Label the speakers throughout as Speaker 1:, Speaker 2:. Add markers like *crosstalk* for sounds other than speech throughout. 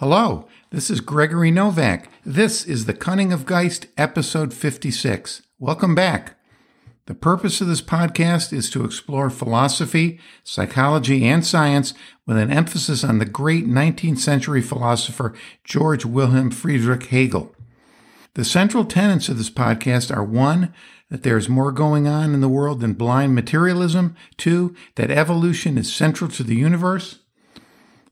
Speaker 1: Hello, this is Gregory Novak. This is The Cunning of Geist, episode 56. Welcome back. The purpose of this podcast is to explore philosophy, psychology, and science with an emphasis on the great 19th century philosopher George Wilhelm Friedrich Hegel. The central tenets of this podcast are one, that there is more going on in the world than blind materialism, two, that evolution is central to the universe,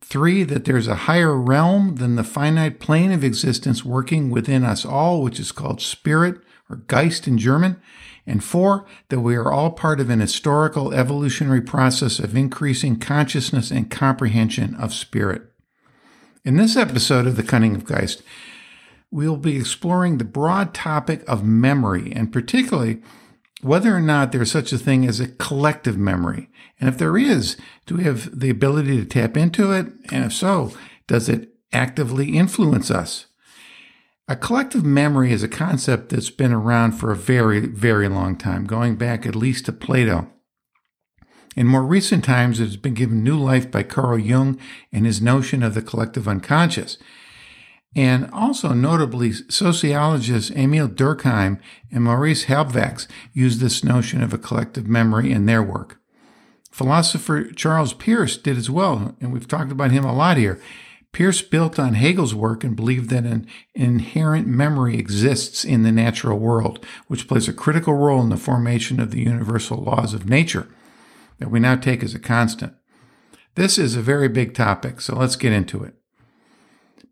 Speaker 1: Three, that there's a higher realm than the finite plane of existence working within us all, which is called spirit or Geist in German. And four, that we are all part of an historical evolutionary process of increasing consciousness and comprehension of spirit. In this episode of The Cunning of Geist, we'll be exploring the broad topic of memory and particularly whether or not there's such a thing as a collective memory. And if there is, do we have the ability to tap into it? And if so, does it actively influence us? A collective memory is a concept that's been around for a very, very long time, going back at least to Plato. In more recent times, it has been given new life by Carl Jung and his notion of the collective unconscious. And also notably, sociologists Emil Durkheim and Maurice Halbwachs used this notion of a collective memory in their work. Philosopher Charles Peirce did as well, and we've talked about him a lot here. Peirce built on Hegel's work and believed that an inherent memory exists in the natural world, which plays a critical role in the formation of the universal laws of nature that we now take as a constant. This is a very big topic, so let's get into it.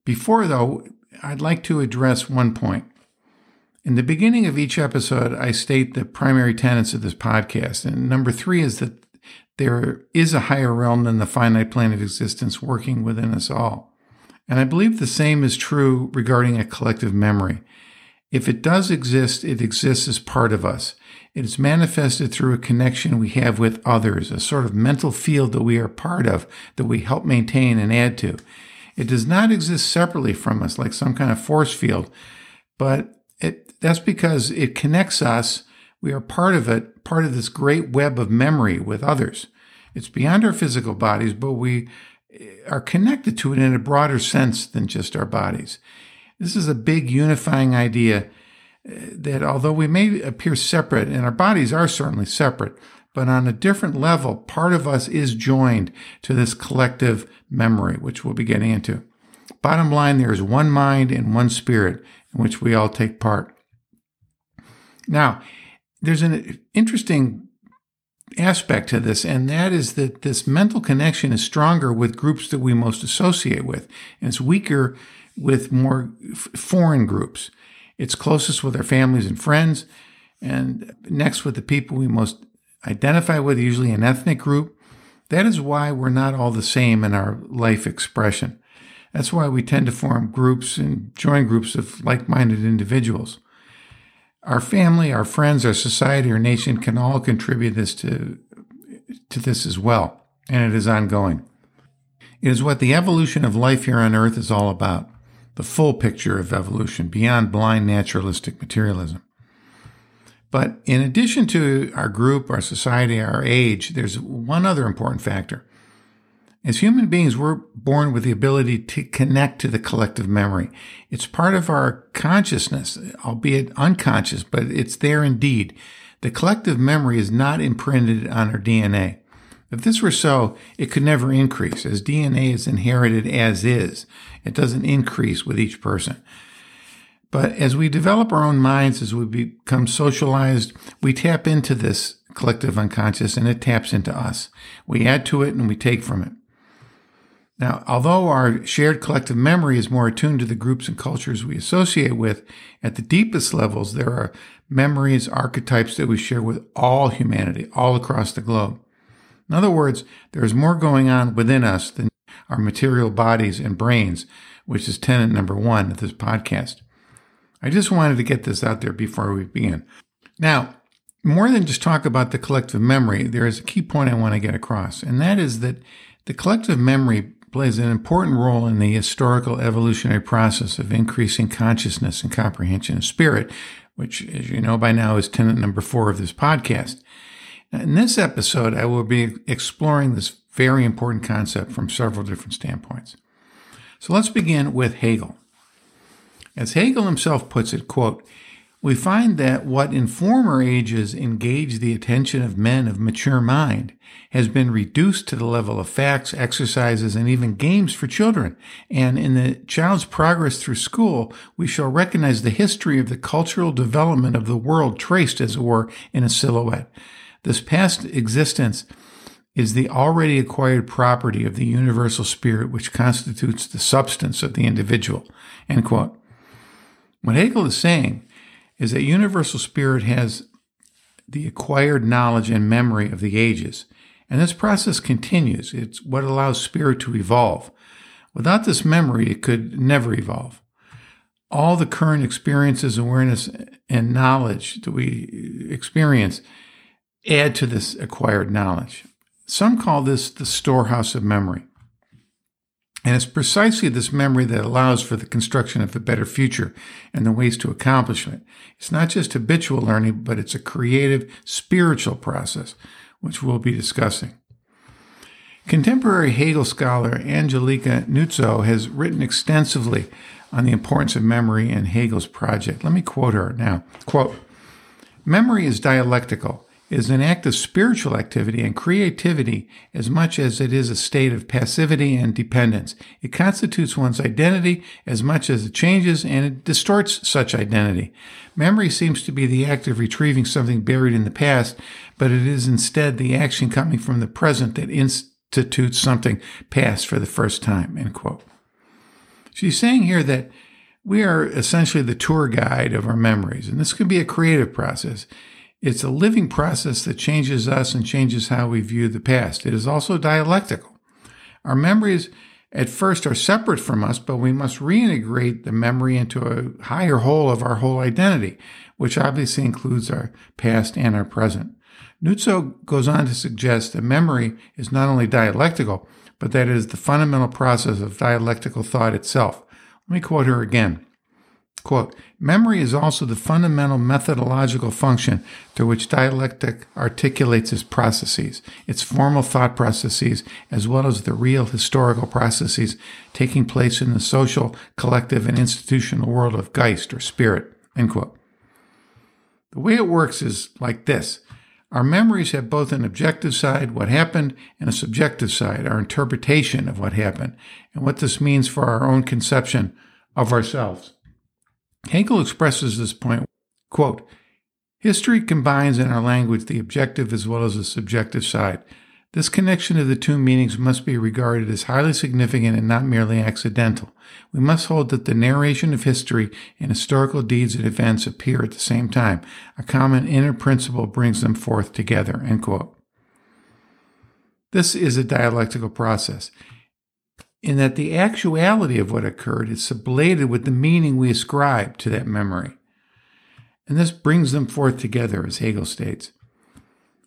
Speaker 1: Before, though, I'd like to address one point. In the beginning of each episode, I state the primary tenets of this podcast. And number three is that there is a higher realm than the finite plane of existence working within us all. And I believe the same is true regarding a collective memory. If it does exist, it exists as part of us. It is manifested through a connection we have with others, a sort of mental field that we are part of, that we help maintain and add to. It does not exist separately from us like some kind of force field, but it, that's because it connects us. We are part of it, part of this great web of memory with others. It's beyond our physical bodies, but we are connected to it in a broader sense than just our bodies. This is a big unifying idea uh, that although we may appear separate, and our bodies are certainly separate, but on a different level, part of us is joined to this collective memory, which we'll be getting into. Bottom line, there is one mind and one spirit in which we all take part. Now, there's an interesting aspect to this, and that is that this mental connection is stronger with groups that we most associate with, and it's weaker with more foreign groups. It's closest with our families and friends, and next with the people we most identify with, usually an ethnic group. That is why we're not all the same in our life expression. That's why we tend to form groups and join groups of like minded individuals. Our family, our friends, our society, our nation can all contribute this to, to this as well, and it is ongoing. It is what the evolution of life here on earth is all about the full picture of evolution beyond blind naturalistic materialism. But in addition to our group, our society, our age, there's one other important factor. As human beings, we're born with the ability to connect to the collective memory. It's part of our consciousness, albeit unconscious, but it's there indeed. The collective memory is not imprinted on our DNA. If this were so, it could never increase, as DNA is inherited as is. It doesn't increase with each person. But as we develop our own minds, as we become socialized, we tap into this collective unconscious and it taps into us. We add to it and we take from it. Now, although our shared collective memory is more attuned to the groups and cultures we associate with, at the deepest levels, there are memories, archetypes that we share with all humanity, all across the globe. In other words, there is more going on within us than our material bodies and brains, which is tenet number one of this podcast. I just wanted to get this out there before we begin. Now, more than just talk about the collective memory, there is a key point I want to get across, and that is that the collective memory plays an important role in the historical evolutionary process of increasing consciousness and comprehension of spirit, which, as you know by now, is tenant number four of this podcast. In this episode, I will be exploring this very important concept from several different standpoints. So let's begin with Hegel. As Hegel himself puts it, quote, we find that what in former ages engaged the attention of men of mature mind has been reduced to the level of facts, exercises, and even games for children. And in the child's progress through school, we shall recognize the history of the cultural development of the world traced, as it were, in a silhouette. This past existence is the already acquired property of the universal spirit which constitutes the substance of the individual. End quote. What Hegel is saying is that universal spirit has the acquired knowledge and memory of the ages. And this process continues. It's what allows spirit to evolve. Without this memory, it could never evolve. All the current experiences, awareness, and knowledge that we experience add to this acquired knowledge. Some call this the storehouse of memory. And it's precisely this memory that allows for the construction of a better future and the ways to accomplish it. It's not just habitual learning, but it's a creative, spiritual process, which we'll be discussing. Contemporary Hegel scholar Angelica Nuzzo has written extensively on the importance of memory in Hegel's project. Let me quote her now. Quote, Memory is dialectical is an act of spiritual activity and creativity as much as it is a state of passivity and dependence. It constitutes one's identity as much as it changes and it distorts such identity. Memory seems to be the act of retrieving something buried in the past, but it is instead the action coming from the present that institutes something past for the first time. End quote. She's saying here that we are essentially the tour guide of our memories, and this can be a creative process. It's a living process that changes us and changes how we view the past. It is also dialectical. Our memories at first are separate from us, but we must reintegrate the memory into a higher whole of our whole identity, which obviously includes our past and our present. Nuzzo goes on to suggest that memory is not only dialectical, but that it is the fundamental process of dialectical thought itself. Let me quote her again. Quote, memory is also the fundamental methodological function through which dialectic articulates its processes, its formal thought processes, as well as the real historical processes taking place in the social, collective, and institutional world of Geist or spirit. End quote. The way it works is like this. Our memories have both an objective side, what happened, and a subjective side, our interpretation of what happened, and what this means for our own conception of ourselves. Hegel expresses this point, quote, History combines in our language the objective as well as the subjective side. This connection of the two meanings must be regarded as highly significant and not merely accidental. We must hold that the narration of history and historical deeds and events appear at the same time. A common inner principle brings them forth together. This is a dialectical process in that the actuality of what occurred is sublated with the meaning we ascribe to that memory. And this brings them forth together, as Hegel states.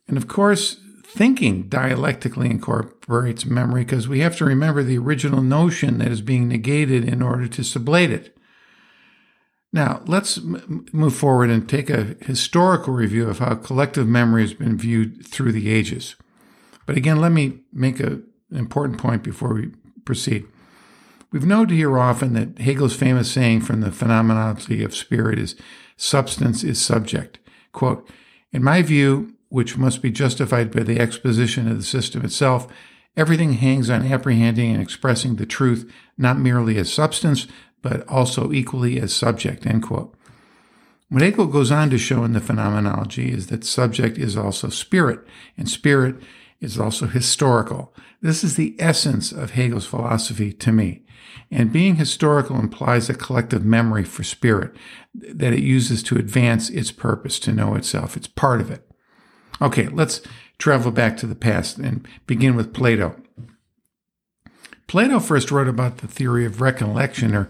Speaker 1: And of course, thinking dialectically incorporates memory because we have to remember the original notion that is being negated in order to sublate it. Now, let's m- move forward and take a historical review of how collective memory has been viewed through the ages. But again, let me make an important point before we proceed. We've noted here often that Hegel's famous saying from the phenomenology of spirit is substance is subject. Quote, in my view, which must be justified by the exposition of the system itself, everything hangs on apprehending and expressing the truth not merely as substance, but also equally as subject, end quote. What Hegel goes on to show in the phenomenology is that subject is also spirit, and spirit is also historical. This is the essence of Hegel's philosophy to me. And being historical implies a collective memory for spirit that it uses to advance its purpose to know itself. It's part of it. Okay, let's travel back to the past and begin with Plato. Plato first wrote about the theory of recollection or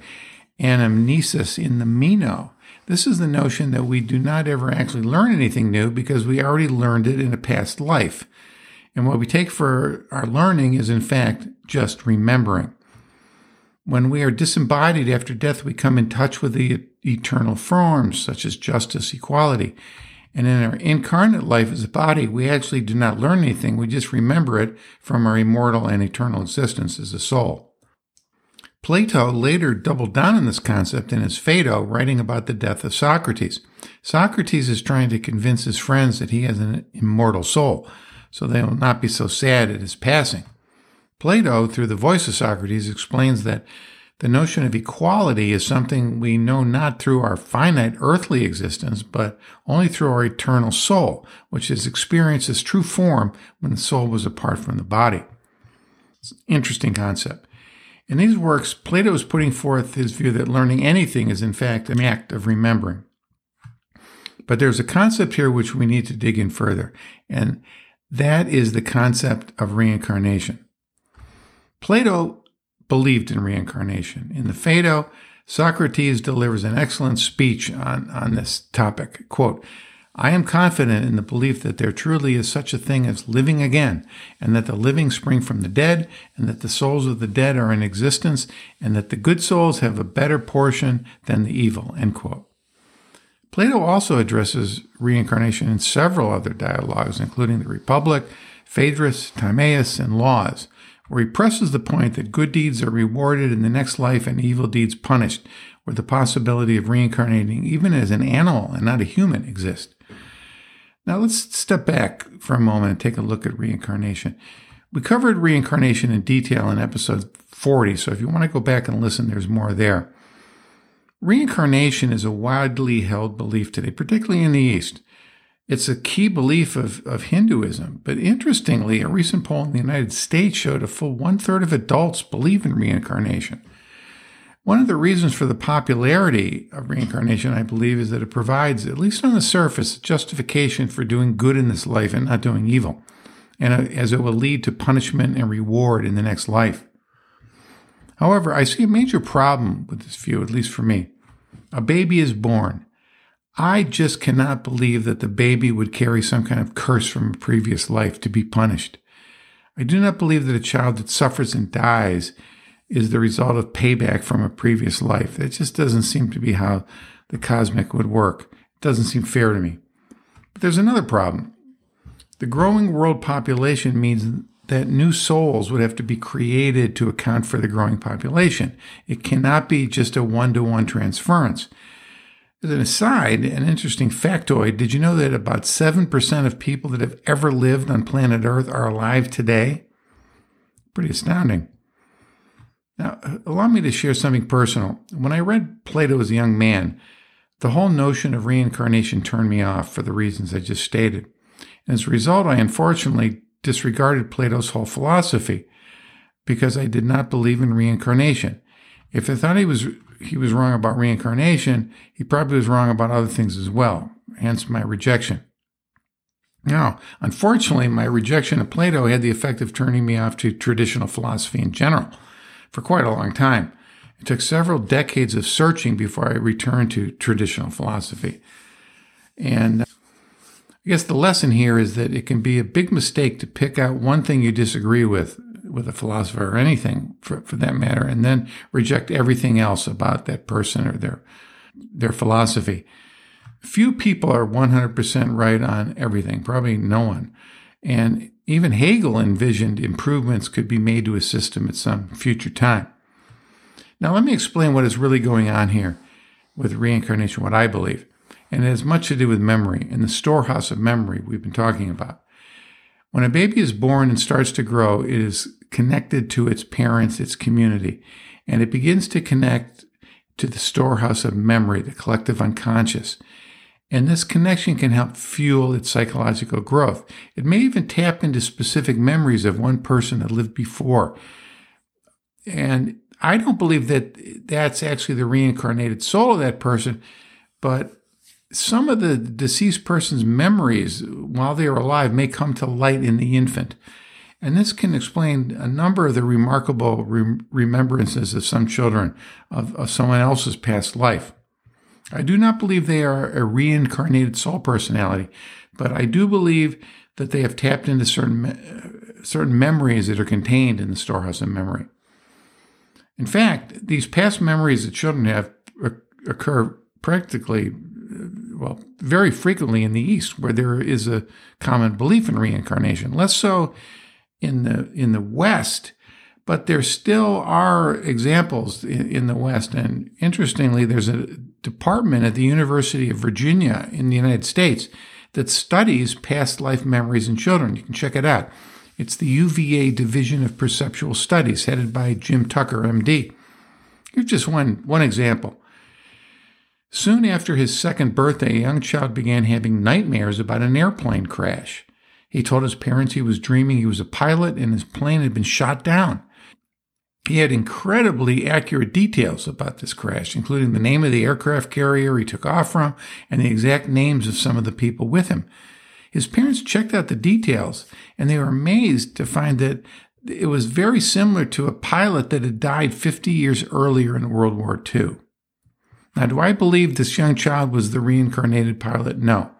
Speaker 1: anamnesis in the Meno. This is the notion that we do not ever actually learn anything new because we already learned it in a past life. And what we take for our learning is, in fact, just remembering. When we are disembodied after death, we come in touch with the eternal forms, such as justice, equality. And in our incarnate life as a body, we actually do not learn anything. We just remember it from our immortal and eternal existence as a soul. Plato later doubled down on this concept in his Phaedo, writing about the death of Socrates. Socrates is trying to convince his friends that he has an immortal soul, so they will not be so sad at his passing. Plato, through the voice of Socrates, explains that the notion of equality is something we know not through our finite earthly existence, but only through our eternal soul, which is experienced as true form when the soul was apart from the body. It's interesting concept. In these works, Plato is putting forth his view that learning anything is in fact an act of remembering. But there's a concept here which we need to dig in further, and that is the concept of reincarnation. Plato believed in reincarnation. In the Phaedo, Socrates delivers an excellent speech on, on this topic. Quote, I am confident in the belief that there truly is such a thing as living again, and that the living spring from the dead, and that the souls of the dead are in existence, and that the good souls have a better portion than the evil. End quote. Plato also addresses reincarnation in several other dialogues, including the Republic, Phaedrus, Timaeus, and Laws where he presses the point that good deeds are rewarded in the next life and evil deeds punished, where the possibility of reincarnating, even as an animal and not a human, exists. Now let's step back for a moment and take a look at reincarnation. We covered reincarnation in detail in episode 40, so if you want to go back and listen, there's more there. Reincarnation is a widely held belief today, particularly in the East. It's a key belief of, of Hinduism. But interestingly, a recent poll in the United States showed a full one third of adults believe in reincarnation. One of the reasons for the popularity of reincarnation, I believe, is that it provides, at least on the surface, justification for doing good in this life and not doing evil, and uh, as it will lead to punishment and reward in the next life. However, I see a major problem with this view, at least for me. A baby is born. I just cannot believe that the baby would carry some kind of curse from a previous life to be punished. I do not believe that a child that suffers and dies is the result of payback from a previous life. That just doesn't seem to be how the cosmic would work. It doesn't seem fair to me. But there's another problem. The growing world population means that new souls would have to be created to account for the growing population. It cannot be just a one to one transference. As an aside, an interesting factoid did you know that about 7% of people that have ever lived on planet Earth are alive today? Pretty astounding. Now, allow me to share something personal. When I read Plato as a young man, the whole notion of reincarnation turned me off for the reasons I just stated. And as a result, I unfortunately disregarded Plato's whole philosophy because I did not believe in reincarnation. If I thought he was he was wrong about reincarnation, he probably was wrong about other things as well, hence my rejection. Now, unfortunately, my rejection of Plato had the effect of turning me off to traditional philosophy in general for quite a long time. It took several decades of searching before I returned to traditional philosophy. And I guess the lesson here is that it can be a big mistake to pick out one thing you disagree with with a philosopher or anything for, for that matter, and then reject everything else about that person or their their philosophy. Few people are 100% right on everything, probably no one. And even Hegel envisioned improvements could be made to a system at some future time. Now, let me explain what is really going on here with reincarnation, what I believe. And it has much to do with memory and the storehouse of memory we've been talking about. When a baby is born and starts to grow, it is connected to its parents, its community, and it begins to connect to the storehouse of memory, the collective unconscious. And this connection can help fuel its psychological growth. It may even tap into specific memories of one person that lived before. And I don't believe that that's actually the reincarnated soul of that person, but some of the deceased person's memories while they are alive may come to light in the infant. And this can explain a number of the remarkable re- remembrances of some children of, of someone else's past life. I do not believe they are a reincarnated soul personality, but I do believe that they have tapped into certain, certain memories that are contained in the storehouse of memory. In fact, these past memories that children have occur practically well, very frequently in the East, where there is a common belief in reincarnation. Less so in the in the West, But there still are examples in, in the West. And interestingly, there's a department at the University of Virginia in the United States that studies past life memories in children. You can check it out. It's the UVA Division of Perceptual Studies, headed by Jim Tucker, MD. Here's just one, one example. Soon after his second birthday, a young child began having nightmares about an airplane crash. He told his parents he was dreaming he was a pilot and his plane had been shot down. He had incredibly accurate details about this crash, including the name of the aircraft carrier he took off from and the exact names of some of the people with him. His parents checked out the details and they were amazed to find that it was very similar to a pilot that had died 50 years earlier in World War II. Now, do I believe this young child was the reincarnated pilot? No.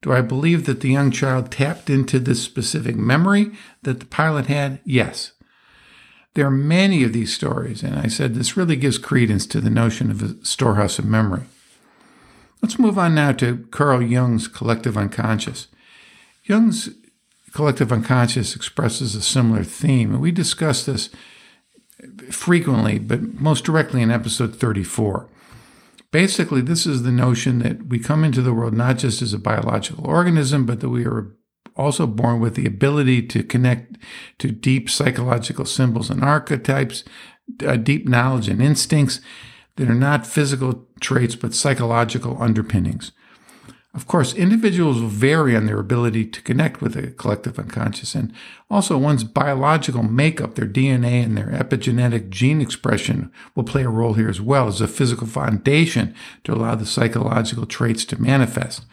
Speaker 1: Do I believe that the young child tapped into this specific memory that the pilot had? Yes. There are many of these stories, and I said this really gives credence to the notion of a storehouse of memory. Let's move on now to Carl Jung's collective unconscious. Jung's collective unconscious expresses a similar theme, and we discuss this frequently, but most directly in episode 34. Basically, this is the notion that we come into the world not just as a biological organism, but that we are also born with the ability to connect to deep psychological symbols and archetypes, uh, deep knowledge and instincts that are not physical traits but psychological underpinnings. Of course, individuals vary on their ability to connect with the collective unconscious, and also one's biological makeup, their DNA and their epigenetic gene expression will play a role here as well as a physical foundation to allow the psychological traits to manifest.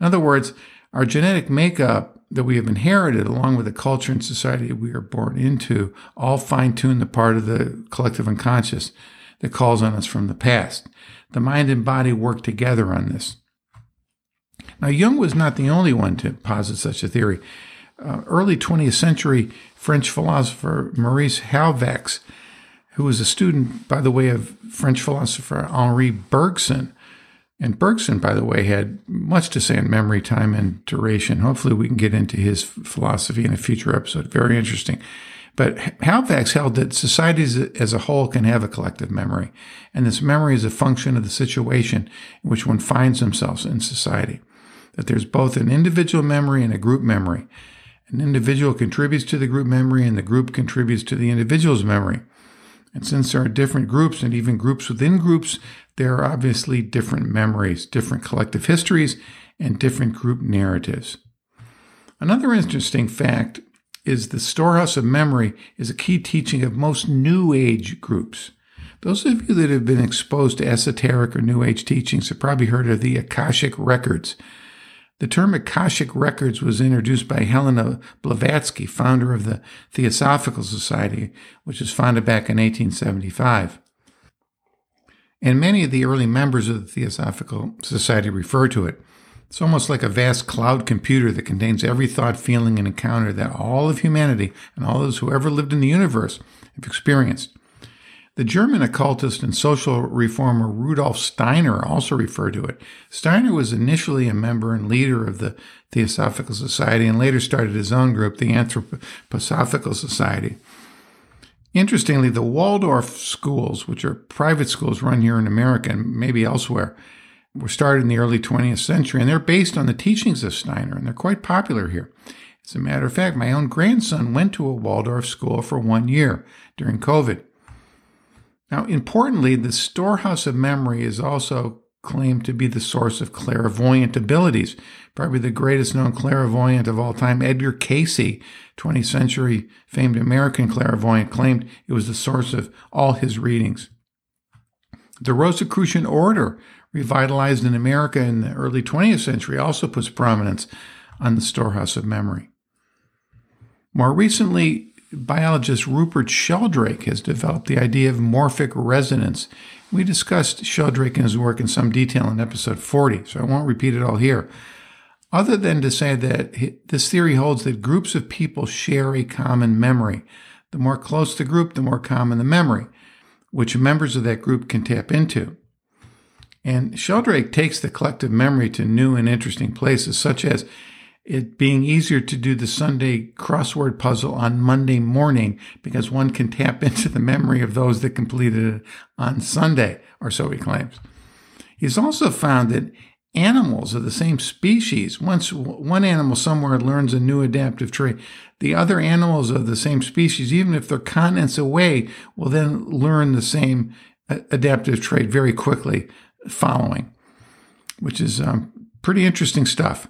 Speaker 1: In other words, our genetic makeup that we have inherited, along with the culture and society we are born into, all fine tune the part of the collective unconscious that calls on us from the past. The mind and body work together on this. Now, Jung was not the only one to posit such a theory. Uh, early 20th century French philosopher Maurice Halbwachs, who was a student, by the way, of French philosopher Henri Bergson, and Bergson, by the way, had much to say on memory, time, and duration. Hopefully, we can get into his philosophy in a future episode. Very interesting. But Halbwachs held that societies as a whole can have a collective memory, and this memory is a function of the situation in which one finds themselves in society. That there's both an individual memory and a group memory. An individual contributes to the group memory, and the group contributes to the individual's memory. And since there are different groups and even groups within groups, there are obviously different memories, different collective histories, and different group narratives. Another interesting fact is the storehouse of memory is a key teaching of most New Age groups. Those of you that have been exposed to esoteric or New Age teachings have probably heard of the Akashic Records, the term Akashic Records was introduced by Helena Blavatsky, founder of the Theosophical Society, which was founded back in 1875. And many of the early members of the Theosophical Society refer to it. It's almost like a vast cloud computer that contains every thought, feeling, and encounter that all of humanity and all those who ever lived in the universe have experienced. The German occultist and social reformer Rudolf Steiner also referred to it. Steiner was initially a member and leader of the Theosophical Society and later started his own group, the Anthroposophical Society. Interestingly, the Waldorf schools, which are private schools run here in America and maybe elsewhere, were started in the early 20th century, and they're based on the teachings of Steiner, and they're quite popular here. As a matter of fact, my own grandson went to a Waldorf school for one year during COVID. Now, importantly, the storehouse of memory is also claimed to be the source of clairvoyant abilities. Probably the greatest known clairvoyant of all time, Edgar Cayce, 20th century famed American clairvoyant, claimed it was the source of all his readings. The Rosicrucian order, revitalized in America in the early 20th century, also puts prominence on the storehouse of memory. More recently, biologist Rupert Sheldrake has developed the idea of morphic resonance. We discussed Sheldrake and his work in some detail in episode 40, so I won't repeat it all here. Other than to say that this theory holds that groups of people share a common memory. The more close the group, the more common the memory, which members of that group can tap into. And Sheldrake takes the collective memory to new and interesting places, such as it being easier to do the Sunday crossword puzzle on Monday morning because one can tap *laughs* into the memory of those that completed it on Sunday, or so he claims. He's also found that animals of the same species, once one animal somewhere learns a new adaptive trait, the other animals of the same species, even if they're continents away, will then learn the same uh, adaptive trait very quickly following, which is um, pretty interesting stuff.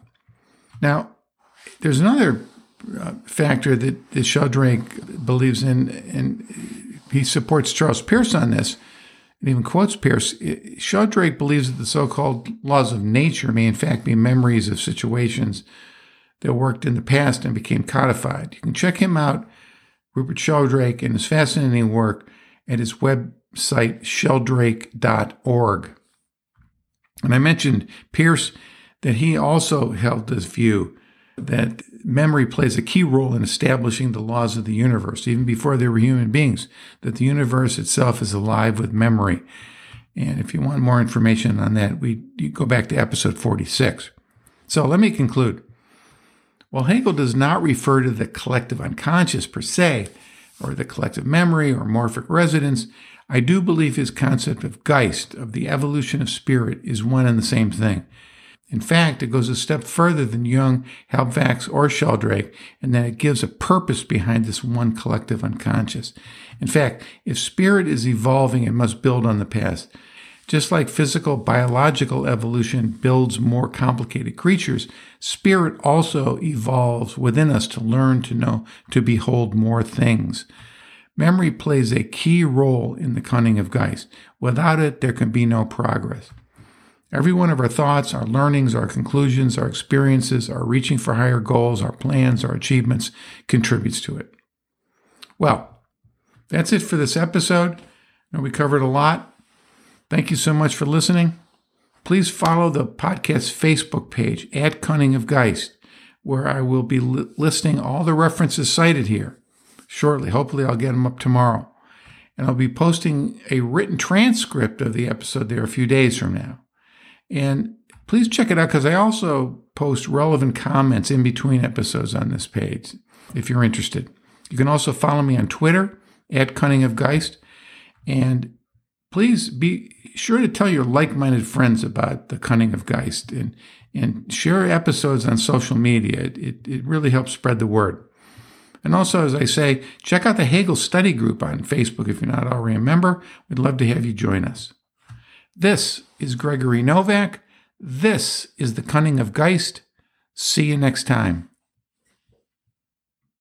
Speaker 1: Now, there's another uh, factor that, Sheldrake believes in, and he supports Charles Peirce on this, and even quotes Peirce. Sheldrake believes that the so called laws of nature may, in fact, be memories of situations that worked in the past and became codified. You can check him out, Rupert Sheldrake, and his fascinating work at his website, sheldrake.org. And I mentioned Peirce that he also held this view that memory plays a key role in establishing the laws of the universe, even before there were human beings, that the universe itself is alive with memory. And if you want more information on that, we you go back to episode 46. So let me conclude. While Hegel does not refer to the collective unconscious per se, or the collective memory or morphic resonance, I do believe his concept of Geist, of the evolution of spirit, is one and the same thing. In fact, it goes a step further than Jung, Halbwachs, or Sheldrake, in that it gives a purpose behind this one collective unconscious. In fact, if spirit is evolving, it must build on the past. Just like physical biological evolution builds more complicated creatures, spirit also evolves within us to learn to know, to behold more things. Memory plays a key role in the cunning of Geist. Without it, there can be no progress. Every one of our thoughts, our learnings, our conclusions, our experiences, our reaching for higher goals, our plans, our achievements contributes to it. Well, that's it for this episode. we covered a lot. Thank you so much for listening. Please follow the podcast Facebook page at Cunning of Geist, where I will be li- listing all the references cited here shortly. Hopefully, I'll get them up tomorrow. And I'll be posting a written transcript of the episode there a few days from now. And please check it out because I also post relevant comments in between episodes on this page if you're interested. You can also follow me on Twitter at Cunning of Geist. And please be sure to tell your like minded friends about the Cunning of Geist and, and share episodes on social media. It, it, it really helps spread the word. And also, as I say, check out the Hegel Study Group on Facebook if you're not already a member. We'd love to have you join us. This is Gregory Novak. This is The Cunning of Geist. See you next time.